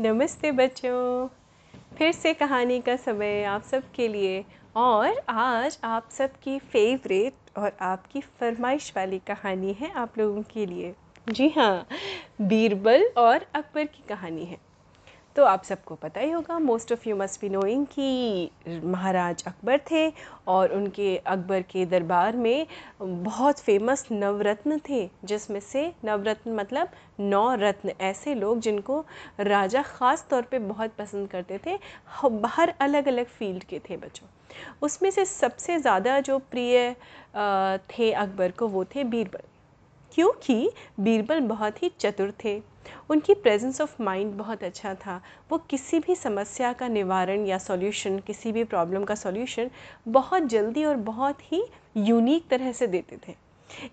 नमस्ते बच्चों। फिर से कहानी का समय आप सबके लिए। और आज आप सबकी फेवरेट और आपकी फरमाइश वाली कहानी है आप लोगों के लिए। जी हाँ बीरबल और अकबर की कहानी है। तो आप सबको पता ही होगा most of you must be knowing कि महाराज अकबर थे और उनके अकबर के दरबार में बहुत फ़ेमस नवरत्न थे, जिसमें से नवरत्न मतलब नौ रत्न, ऐसे लोग जिनको राजा ख़ास तौर पे बहुत पसंद करते थे हर अलग अलग फ़ील्ड के थे बच्चों। उसमें से सबसे ज़्यादा जो प्रिय थे अकबर को वो थे बीरबल। क्योंकि बीरबल बहुत ही चतुर थे। उनकी प्रेजेंस ऑफ़ माइंड बहुत अच्छा था। वो किसी भी समस्या का निवारण या सॉल्यूशन किसी भी प्रॉब्लम का सॉल्यूशन बहुत जल्दी और बहुत ही यूनिक तरह से देते थे।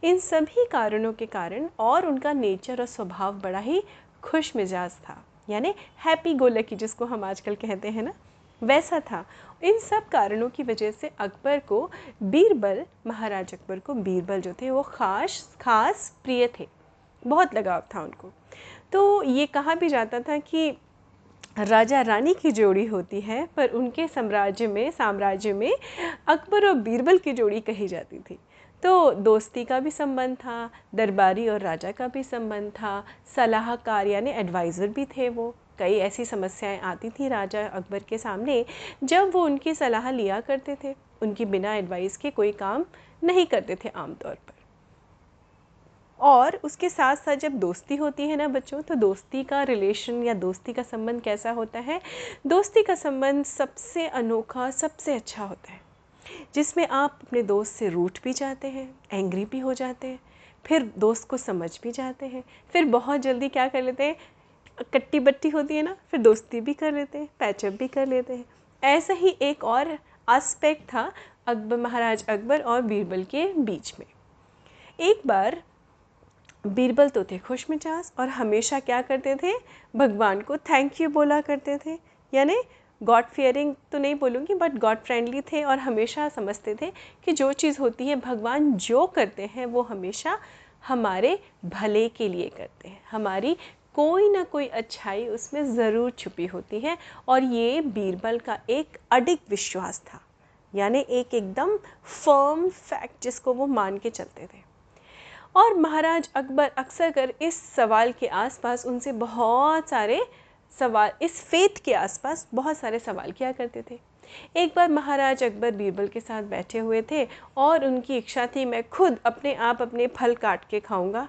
इन सभी कारणों के कारण और उनका नेचर और स्वभाव बड़ा ही खुश मिजाज था। यानी हैप्पी गो लकी जिसको हम आजकल कहते हैं ना। वैसा था। इन सब कारणों की वजह से अकबर को बीरबल, महाराज अकबर को बीरबल जो थे, वो खास खास प्रिय थे। बहुत लगाव था उनको। तो ये कहा भी जाता था कि राजा रानी की जोड़ी होती है, पर उनके साम्राज्य में साम्राज्य में अकबर और बीरबल की जोड़ी कही जाती थी। तो दोस्ती का भी संबंध था, दरबारी और राजा का भी संबंध था, सलाहकार यानी एडवाइज़र भी थे वो। कई ऐसी समस्याएँ आती थी राजा अकबर के सामने, जब वो उनकी सलाह लिया करते थे। उनकी बिना एडवाइस के कोई काम नहीं करते थे आमतौर पर। और उसके साथ साथ जब दोस्ती होती है ना बच्चों तो दोस्ती का रिलेशन या दोस्ती का संबंध कैसा होता है? दोस्ती का संबंध सबसे अनोखा, सबसे अच्छा होता है। जिसमें आप अपने दोस्त से रूठ भी जाते हैं एंग्री भी हो जाते हैं, फिर दोस्त को समझ भी जाते हैं, फिर बहुत जल्दी क्या कर लेते हैं? कट्टी बट्टी होती है ना, फिर दोस्ती भी कर लेते हैं पैचअप भी कर लेते हैं। ऐसा ही एक और आस्पेक्ट था अकबर, महाराज अकबर और बीरबल के बीच में। एक बार बीरबल तो थे खुश मिजाज और हमेशा क्या करते थे? भगवान को थैंक यू बोला करते थे। यानी गॉड फेयरिंग तो नहीं बोलूँगी बट गॉड फ्रेंडली थे और हमेशा समझते थे कि जो चीज़ होती है, भगवान जो करते हैं, वो हमेशा हमारे भले के लिए करते हैं। हमारी कोई ना कोई अच्छाई उसमें ज़रूर छुपी होती है। और ये बीरबल का एक अडिग विश्वास था, यानी एक एकदम फर्म फैक्ट जिसको वो मान के चलते थे। और महाराज अकबर अक्सर कर इस सवाल के आसपास, उनसे बहुत सारे सवाल, इस फेथ के आसपास बहुत सारे सवाल किया करते थे। एक बार महाराज अकबर बीरबल के साथ बैठे हुए थे और उनकी इच्छा थी, मैं खुद अपने आप अपने फल काट के खाऊँगा।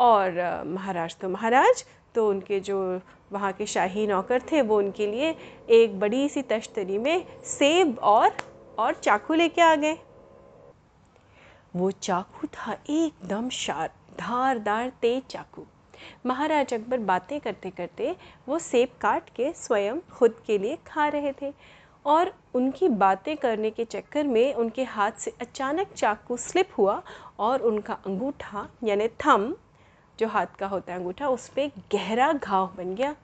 और महाराज तो महाराज तो उनके जो वहाँ के शाही नौकर थे, वो उनके लिए एक बड़ी सी तश्तरी में सेब और और चाकू लेके आ गए। वो चाकू था एकदम शार्प धारदार तेज चाकू। महाराज अकबर बातें करते करते वो सेब काट के स्वयं खुद के लिए खा रहे थे और उनकी बातें करने के चक्कर में उनके हाथ से अचानक चाकू स्लिप हुआ और उनका अंगूठा, यानी थम जो हाथ का होता है अंगूठा, उस पर गहरा घाव बन गया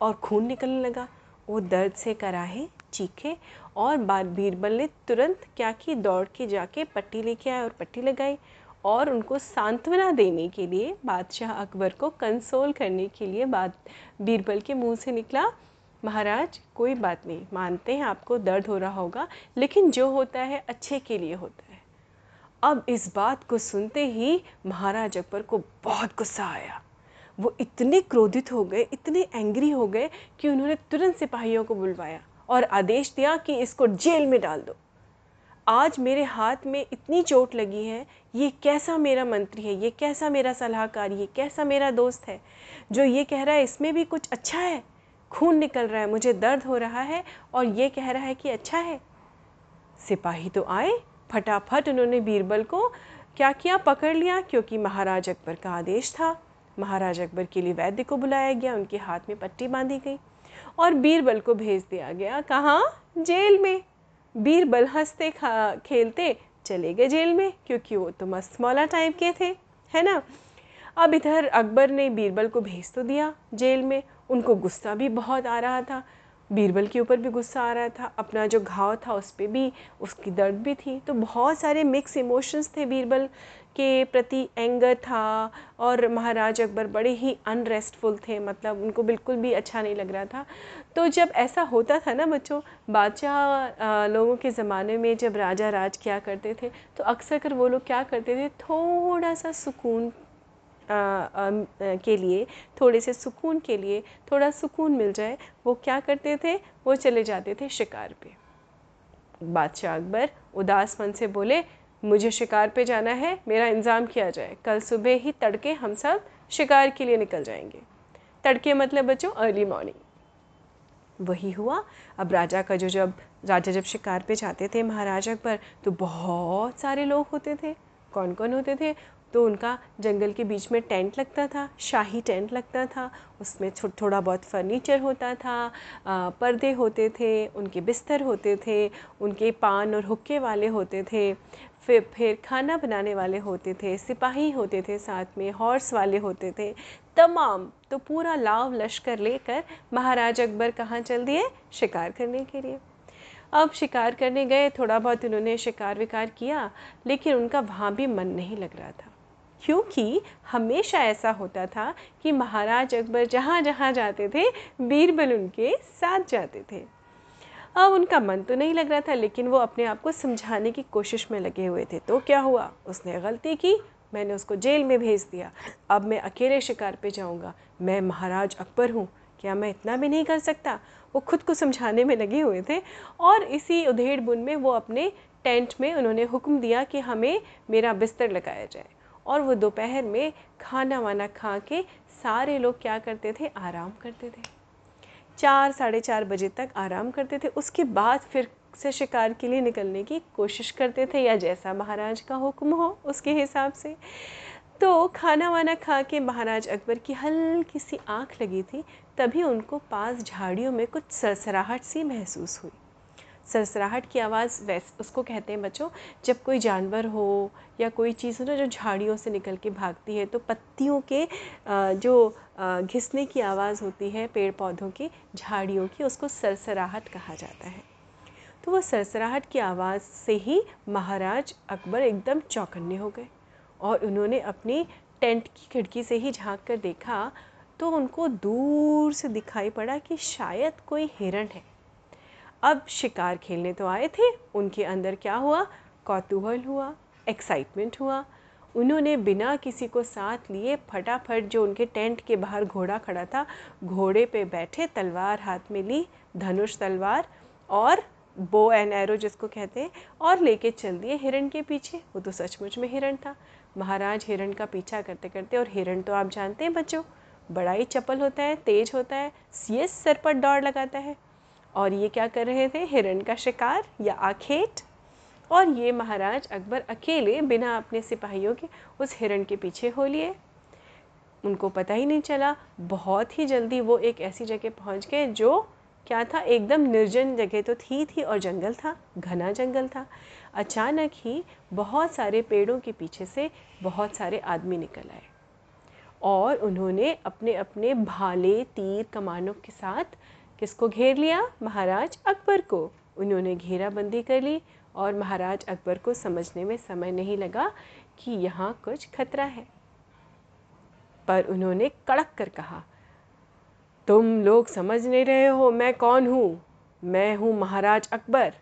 और खून निकलने लगा। वो दर्द से कराहे, चीखे और बाद बीरबल ने तुरंत क्या की दौड़ के जाके पट्टी लेके आए और पट्टी लगाई और उनको सांत्वना देने के लिए, बादशाह अकबर को कंसोल करने के लिए बात बीरबल के मुँह से निकला। महाराज, कोई बात नहीं, मानते हैं आपको दर्द हो रहा होगा, लेकिन जो होता है अच्छे के लिए होता है। अब इस बात को सुनते ही महाराज अकबर को बहुत गुस्सा आया। वो इतने क्रोधित हो गए, इतने एंग्री हो गए कि उन्होंने तुरंत सिपाहियों को बुलवाया और आदेश दिया कि इसको जेल में डाल दो। आज मेरे हाथ में इतनी चोट लगी है, ये कैसा मेरा मंत्री है, ये कैसा मेरा सलाहकार, ये कैसा मेरा दोस्त है, जो ये कह रहा है इसमें भी कुछ अच्छा है? खून निकल रहा है, मुझे दर्द हो रहा है और ये कह रहा है कि अच्छा है। सिपाही तो आए फटाफट उन्होंने बीरबल को क्या किया? पकड़ लिया, क्योंकि महाराज अकबर का आदेश था। महाराज अकबर के लिए वैद्य को बुलाया गया, उनके हाथ में पट्टी बांधी गई और बीरबल को भेज दिया गया। कहाँ? जेल में। बीरबल हँसते खेलते चले गए जेल में, क्योंकि वो तो मस्त मौला टाइप के थे, है ना? अब इधर अकबर ने बीरबल को भेज तो दिया जेल में। उनको गुस्सा भी बहुत आ रहा था। बीरबल के ऊपर भी गुस्सा आ रहा था, अपना जो घाव था उस पर भी, उसकी दर्द भी थी। तो बहुत सारे मिक्स इमोशंस थे बीरबल के प्रति एंगर था और महाराज अकबर बड़े ही अनरेस्टफुल थे मतलब उनको बिल्कुल भी अच्छा नहीं लग रहा था। तो जब ऐसा होता था ना बच्चों, बादशाह लोगों के ज़माने में जब राजा राज क्या करते थे तो अक्सर कर वो लोग क्या करते थे, थोड़ा सा सुकून के लिए, थोड़े से सुकून के लिए, थोड़ा सुकून मिल जाए, वो क्या करते थे? वो चले जाते थे शिकार पे। बादशाह अकबर उदास मन से बोले, मुझे शिकार पे जाना है, मेरा इंतज़ाम किया जाए। कल सुबह ही तड़के हम सब शिकार के लिए निकल जाएँगे। तड़के मतलब बच्चों अर्ली मॉर्निंग वही हुआ। अब राजा का जो जब, राजा जब शिकार पे जाते थे महाराजा अकबर तो बहुत सारे लोग होते थे। कौन कौन होते थे? तो उनका जंगल के बीच में टेंट लगता था शाही टेंट लगता था उसमें थो, थोड़ा बहुत फर्नीचर होता था आ, पर्दे होते थे उनके बिस्तर होते थे उनके पान और हुक्के वाले होते थे फिर फिर खाना बनाने वाले होते थे सिपाही होते थे साथ में हॉर्स वाले होते थे तमाम तो पूरा लाव लश्कर लेकर महाराज अकबर कहाँ चल दिए? शिकार करने के लिए। अब शिकार करने गए थोड़ा बहुत उन्होंने शिकार विकार किया लेकिन उनका वहाँ भी मन नहीं लग रहा था। क्योंकि हमेशा ऐसा होता था कि महाराज अकबर जहाँ जहाँ जाते थे, बीरबल उनके साथ जाते थे। अब उनका मन तो नहीं लग रहा था, लेकिन वो अपने आप को समझाने की कोशिश में लगे हुए थे। तो क्या हुआ? उसने गलती की, मैंने उसको जेल में भेज दिया। अब मैं अकेले शिकार पे जाऊँगा। मैं महाराज अकबर हूँ। क्या मैं इतना भी नहीं कर सकता? वो खुद को समझाने में लगे हुए थे और इसी उधेड़ बुन में वो अपने टेंट में उन्होंने हुक्म दिया कि हमें मेरा बिस्तर लगाया जाए। और वो दोपहर में खाना वाना खा के सारे लोग क्या करते थे? आराम करते थे। चार, साढ़े चार बजे तक आराम करते थे। उसके बाद फिर से शिकार के लिए निकलने की कोशिश करते थे या जैसा महाराज का हुक्म हो उसके हिसाब से। तो खाना वाना खा के महाराज अकबर की हल्की सी आँख लगी थी, तभी उनको पास झाड़ियों में कुछ सरसराहट सी महसूस हुई। सरसराहट की आवाज़ वैस, उसको कहते हैं बच्चों, जब कोई जानवर हो या कोई चीज़ हो ना जो झाड़ियों से निकल के भागती है तो पत्तियों के जो घिसने की आवाज़ होती है पेड़ पौधों की, झाड़ियों की, उसको सरसराहट कहा जाता है। तो वो सरसराहट की आवाज़ से ही महाराज अकबर एकदम चौकन्ने हो गए और उन्होंने अपनी टेंट की खिड़की से ही झाँक कर देखा तो उनको दूर से दिखाई पड़ा कि शायद कोई हिरण है। अब शिकार खेलने तो आए थे, उनके अंदर क्या हुआ? कौतूहल हुआ एक्साइटमेंट हुआ। उन्होंने बिना किसी को साथ लिए फटाफट जो उनके टेंट के बाहर घोड़ा खड़ा था, घोड़े पे बैठे तलवार हाथ में ली, धनुष तलवार और बो एंड एरो जिसको कहते हैं, और लेके चल दिए हिरण के पीछे। वो तो सचमुच में हिरण था। महाराज हिरण का पीछा करते करते, और हिरण तो आप जानते हैं बच्चों, बड़ा ही चपल होता है, तेज होता है ये सर पर दौड़ लगाता है। और ये क्या कर रहे थे? हिरण का शिकार या आखेट? और ये महाराज अकबर अकेले बिना अपने सिपाहियों के उस हिरण के पीछे हो लिए। उनको पता ही नहीं चला, बहुत ही जल्दी वो एक ऐसी जगह पहुँच गए जो क्या था? एकदम निर्जन जगह तो थी थी और जंगल था, घना जंगल था। अचानक ही बहुत सारे पेड़ों के पीछे से बहुत सारे आदमी निकल आए। और उन्होंने अपने अपने भाले तीर कमानों के साथ किसको घेर लिया? महाराज अकबर को। उन्होंने घेराबंदी कर ली और महाराज अकबर को समझने में समय नहीं लगा कि यहाँ कुछ खतरा है। पर उन्होंने कड़क कर कहा, तुम लोग समझ नहीं रहे हो मैं कौन हूँ? मैं हूँ महाराज अकबर।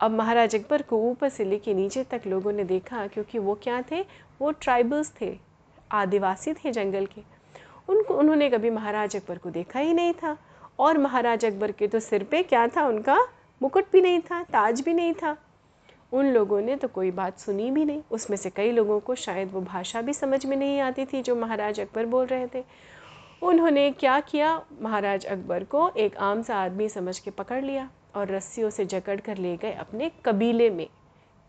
अब महाराज अकबर को ऊपर से लेके नीचे तक लोगों ने देखा क्योंकि वो क्या थे? वो ट्राइबल्स थे, आदिवासी थे जंगल के। उनको, उन्होंने कभी महाराज अकबर को देखा ही नहीं था। और महाराज अकबर के तो सिर पे क्या था? उनका मुकुट भी नहीं था, ताज भी नहीं था। उन लोगों ने तो कोई बात सुनी भी नहीं। उसमें से कई लोगों को शायद वो भाषा भी समझ में नहीं आती थी जो महाराज अकबर बोल रहे थे। उन्होंने क्या किया? महाराज अकबर को एक आम सा आदमी समझ के पकड़ लिया और रस्सियों से जकड़ कर ले गए अपने कबीले में।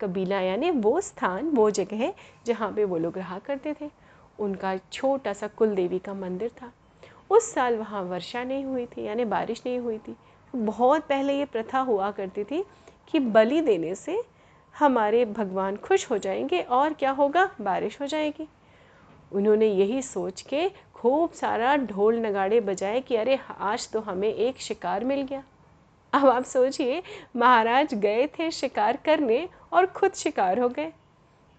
कबीला यानी वो स्थान, वो जगह जहाँ पे वो लोग रहा करते थे। उनका छोटा सा कुल देवी का मंदिर था। उस साल वहाँ वर्षा नहीं हुई थी, यानी बारिश नहीं हुई थी। बहुत पहले ये प्रथा हुआ करती थी कि बलि देने से हमारे भगवान खुश हो जाएँगे और क्या होगा? बारिश हो जाएगी। उन्होंने यही सोच के खूब सारा ढोल नगाड़े बजाए कि अरे, आज तो हमें एक शिकार मिल गया। अब आप सोचिए, महाराज गए थे शिकार करने और खुद शिकार हो गए।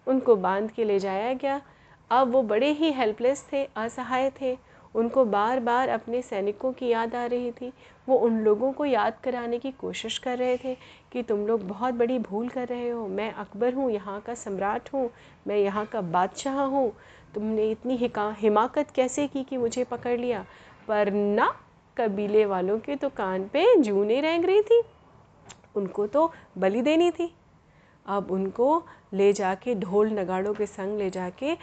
उनको बाँध के ले जाया गया। अब वो बड़े ही हेल्पलेस थे, असहाय थे। उनको बार बार अपने सैनिकों की याद आ रही थी। वो उन लोगों को याद कराने की कोशिश कर रहे थे कि तुम लोग बहुत बड़ी भूल कर रहे हो। मैं अकबर हूँ, यहाँ का सम्राट हूँ, मैं यहाँ का बादशाह हूँ। तुमने इतनी हिमाकत कैसे की कि मुझे पकड़ लिया? पर ना कबीले वालों के तो कान पे जू नहीं रेंग रही थी। उनको तो बलि देनी थी। अब उनको ले जाके ढोल नगाड़ों के संग ले जाके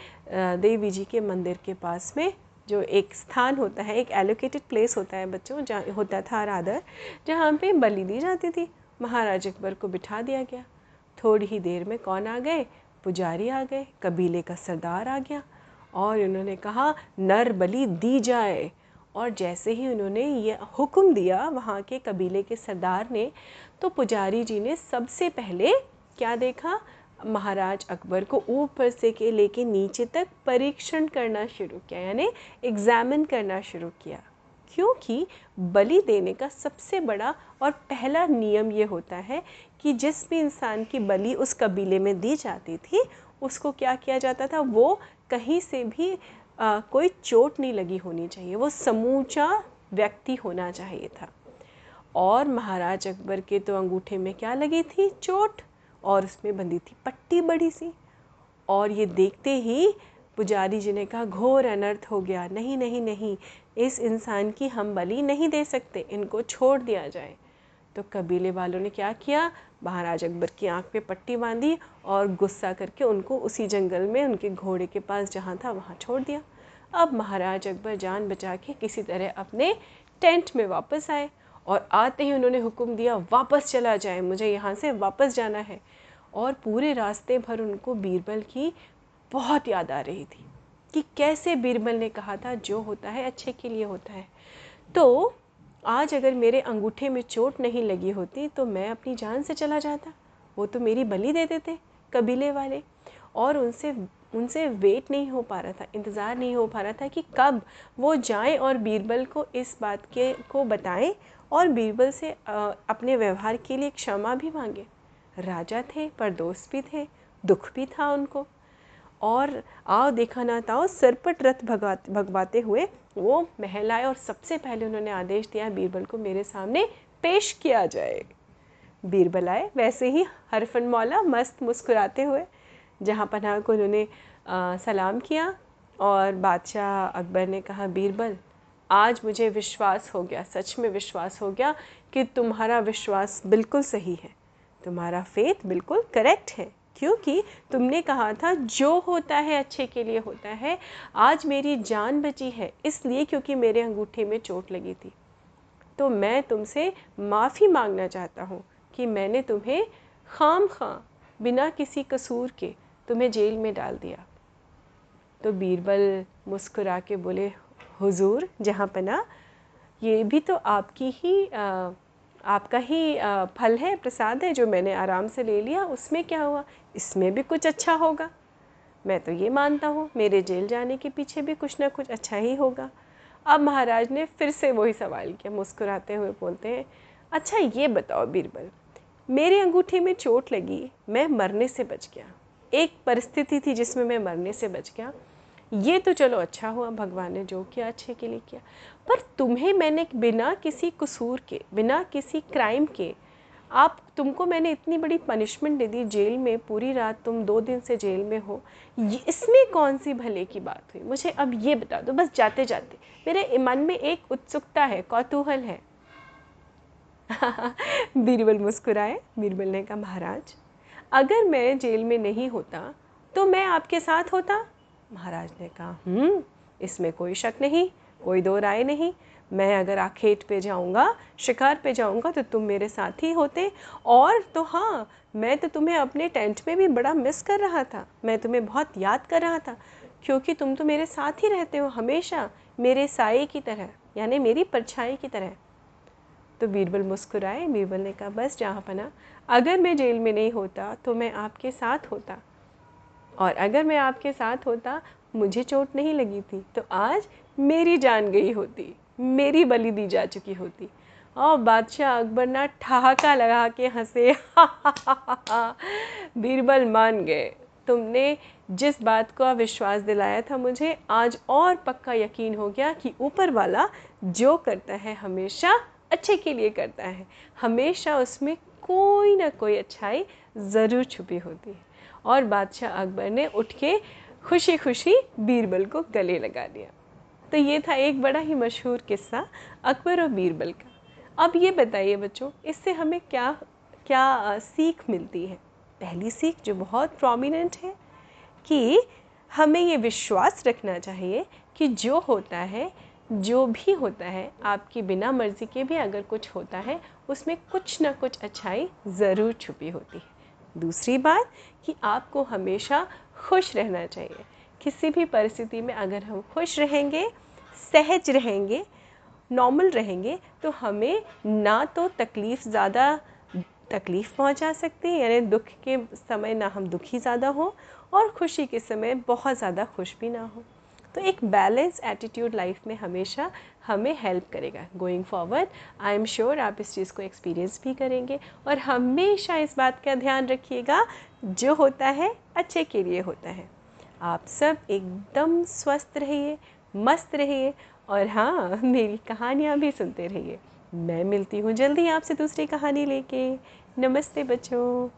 देवी जी के मंदिर के पास में जो एक स्थान होता है, एक एलोकेटेड प्लेस होता है बच्चों, जहाँ, होता था राधर जहाँ पे बलि दी जाती थी। महाराज अकबर को बिठा दिया गया। थोड़ी ही देर में कौन आ गए? पुजारी आ गए, कबीले का सरदार आ गया और उन्होंने कहा, नर बलि दी जाए। और जैसे ही उन्होंने ये हुक्म दिया वहाँ के कबीले के सरदार ने तो पुजारी जी ने सबसे पहले क्या देखा? महाराज अकबर को ऊपर से के लेके नीचे तक परीक्षण करना शुरू किया यानी एग्जामिन करना शुरू किया। क्योंकि बलि देने का सबसे बड़ा और पहला नियम ये होता है कि जिस भी इंसान की बलि उस कबीले में दी जाती थी उसको क्या किया जाता था? वो कहीं से भी आ, कोई चोट नहीं लगी होनी चाहिए वो समूचा व्यक्ति होना चाहिए था। और महाराज अकबर के तो अंगूठे में क्या लगी थी? चोट। और उसमें बंधी थी पट्टी बड़ी सी। और ये देखते ही पुजारी जी ने कहा, घोर अनर्थ हो गया। नहीं नहीं नहीं, इस इंसान की हम बलि नहीं दे सकते। इनको छोड़ दिया जाए। तो कबीले वालों ने क्या किया? महाराज अकबर की आँख पे पट्टी बांधी और गुस्सा करके उनको उसी जंगल में, उनके घोड़े के पास जहाँ था, वहाँ छोड़ दिया। अब महाराज अकबर जान बचा के किसी तरह अपने टेंट में वापस आए। और आते ही उन्होंने हुक्म दिया, वापस चला जाए, मुझे यहाँ से वापस जाना है। और पूरे रास्ते भर उनको बीरबल की बहुत याद आ रही थी कि कैसे बीरबल ने कहा था, जो होता है, अच्छे के लिए होता है। तो आज अगर मेरे अंगूठे में चोट नहीं लगी होती तो मैं अपनी जान से चला जाता। वो तो मेरी बलि दे देते, कबीले वाले। और उनसे उनसे वेट नहीं हो पा रहा था, इंतज़ार नहीं हो पा रहा था कि कब वो जाएँ और बीरबल को इस बात के, को बताएँ और बीरबल से अपने व्यवहार के लिए क्षमा भी मांगे। राजा थे, पर दोस्त भी थे, दुख भी था उनको। और आओ देखा ना ताओ सरपट रथ भगवाते भगवाते हुए वो महल आए और सबसे पहले उन्होंने आदेश दिया, बीरबल को मेरे सामने पेश किया जाए। बीरबल आए, वैसे ही हरफन मौला मस्त मुस्कुराते हुए जहाँ पनाह को उन्होंने सलाम किया और बादशाह अकबर ने कहा, बीरबल, आज मुझे विश्वास हो गया, सच में विश्वास हो गया कि तुम्हारा विश्वास बिल्कुल सही है। तुम्हारा फेथ बिल्कुल करेक्ट है, क्योंकि तुमने कहा था, जो होता है अच्छे के लिए होता है। आज मेरी जान बची है, इसलिए क्योंकि मेरे अंगूठे में चोट लगी थी। तो मैं तुमसे माफ़ी मांगना चाहता हूँ कि मैंने तुम्हें खाम खां बिना किसी कसूर के तुम्हें जेल में डाल दिया। तो बीरबल मुस्कुरा के बोले हुजूर जहाँ पना ये भी तो आपकी ही आ, आपका ही आ, फल है प्रसाद है जो मैंने आराम से ले लिया उसमें क्या हुआ? इसमें भी कुछ अच्छा होगा। मैं तो ये मानता हूँ मेरे जेल जाने के पीछे भी कुछ ना कुछ अच्छा ही होगा। अब महाराज ने फिर से वही सवाल किया मुस्कुराते हुए बोलते हैं अच्छा ये बताओ बीरबल मेरे अंगूठे में चोट लगी मैं मरने से बच गया। एक परिस्थिति थी जिसमें मैं मरने से बच गया। ये तो चलो अच्छा हुआ, भगवान ने जो किया, अच्छे के लिए किया। पर तुम्हें मैंने बिना किसी कसूर के, बिना किसी क्राइम के, आप, तुमको मैंने इतनी बड़ी पनिशमेंट दे दी जेल में, पूरी रात तुम दो दिन से जेल में हो। इसमें कौन सी भले की बात हुई? मुझे अब ये बता दो, बस जाते जाते। मेरे मन में एक उत्सुकता है, कौतूहल है। बीरबल मुस्कुराए, बीरबल ने कहा, महाराज अगर मैं जेल में नहीं होता तो मैं आपके साथ होता? महाराज ने कहा हम्म इसमें कोई शक नहीं, कोई दो राय नहीं। मैं अगर आखेट पे जाऊँगा, शिकार पे जाऊँगा तो तुम मेरे साथ ही होते। और तो हाँ मैं तो तुम्हें अपने टेंट में भी बड़ा मिस कर रहा था। मैं तुम्हें बहुत याद कर रहा था, क्योंकि तुम तो मेरे साथ ही रहते हो हमेशा, मेरे साए की तरह, यानी मेरी परछाई की तरह। तो बीरबल मुस्कुराए, बीरबल ने कहा, बस जहाँ पना अगर मैं जेल में नहीं होता तो मैं आपके साथ होता। और अगर मैं आपके साथ होता, मुझे चोट नहीं लगी थी तो आज मेरी जान गई होती, मेरी बलि दी जा चुकी होती। और बादशाह अकबर ना ठहाका लगा के हंसे। बीरबल मान गए। तुमने जिस बात को विश्वास दिलाया था, मुझे आज और पक्का यकीन हो गया कि ऊपर वाला जो करता है, हमेशा अच्छे के लिए करता है। हमेशा उसमें कोई ना कोई अच्छाई ज़रूर छुपी होती है। और बादशाह अकबर ने उठ के खुशी खुशी बीरबल को गले लगा दिया। तो ये था एक बड़ा ही मशहूर किस्सा अकबर और बीरबल का। अब ये बताइए बच्चों, इससे हमें क्या क्या सीख मिलती है? पहली सीख जो बहुत प्रोमिनेंट है कि हमें ये विश्वास रखना चाहिए कि जो होता है जो भी होता है, आपकी बिना मर्ज़ी के भी अगर कुछ होता है, उसमें कुछ ना कुछ अच्छाई ज़रूर छुपी होती है। दूसरी बात कि आपको हमेशा खुश रहना चाहिए। किसी भी परिस्थिति में अगर हम खुश रहेंगे, सहज रहेंगे नॉर्मल रहेंगे तो हमें ना तो तकलीफ़ ज़्यादा तकलीफ़ पहुँचा सकती है, यानी दुख के समय ना हम दुखी ज़्यादा हो और खुशी के समय बहुत ज़्यादा खुश भी ना हो। तो एक बैलेंस एटीट्यूड लाइफ में हमेशा हमें हेल्प करेगा। Going forward I am sure आप इस चीज़ को एक्सपीरियंस भी करेंगे और हमेशा इस बात का ध्यान रखिएगा, जो होता है, अच्छे के लिए होता है। आप सब एकदम स्वस्थ रहिए, मस्त रहिए और हाँ मेरी कहानियाँ भी सुनते रहिए। मैं मिलती हूँ जल्दी आपसे दूसरी कहानी लेके। नमस्ते बच्चों।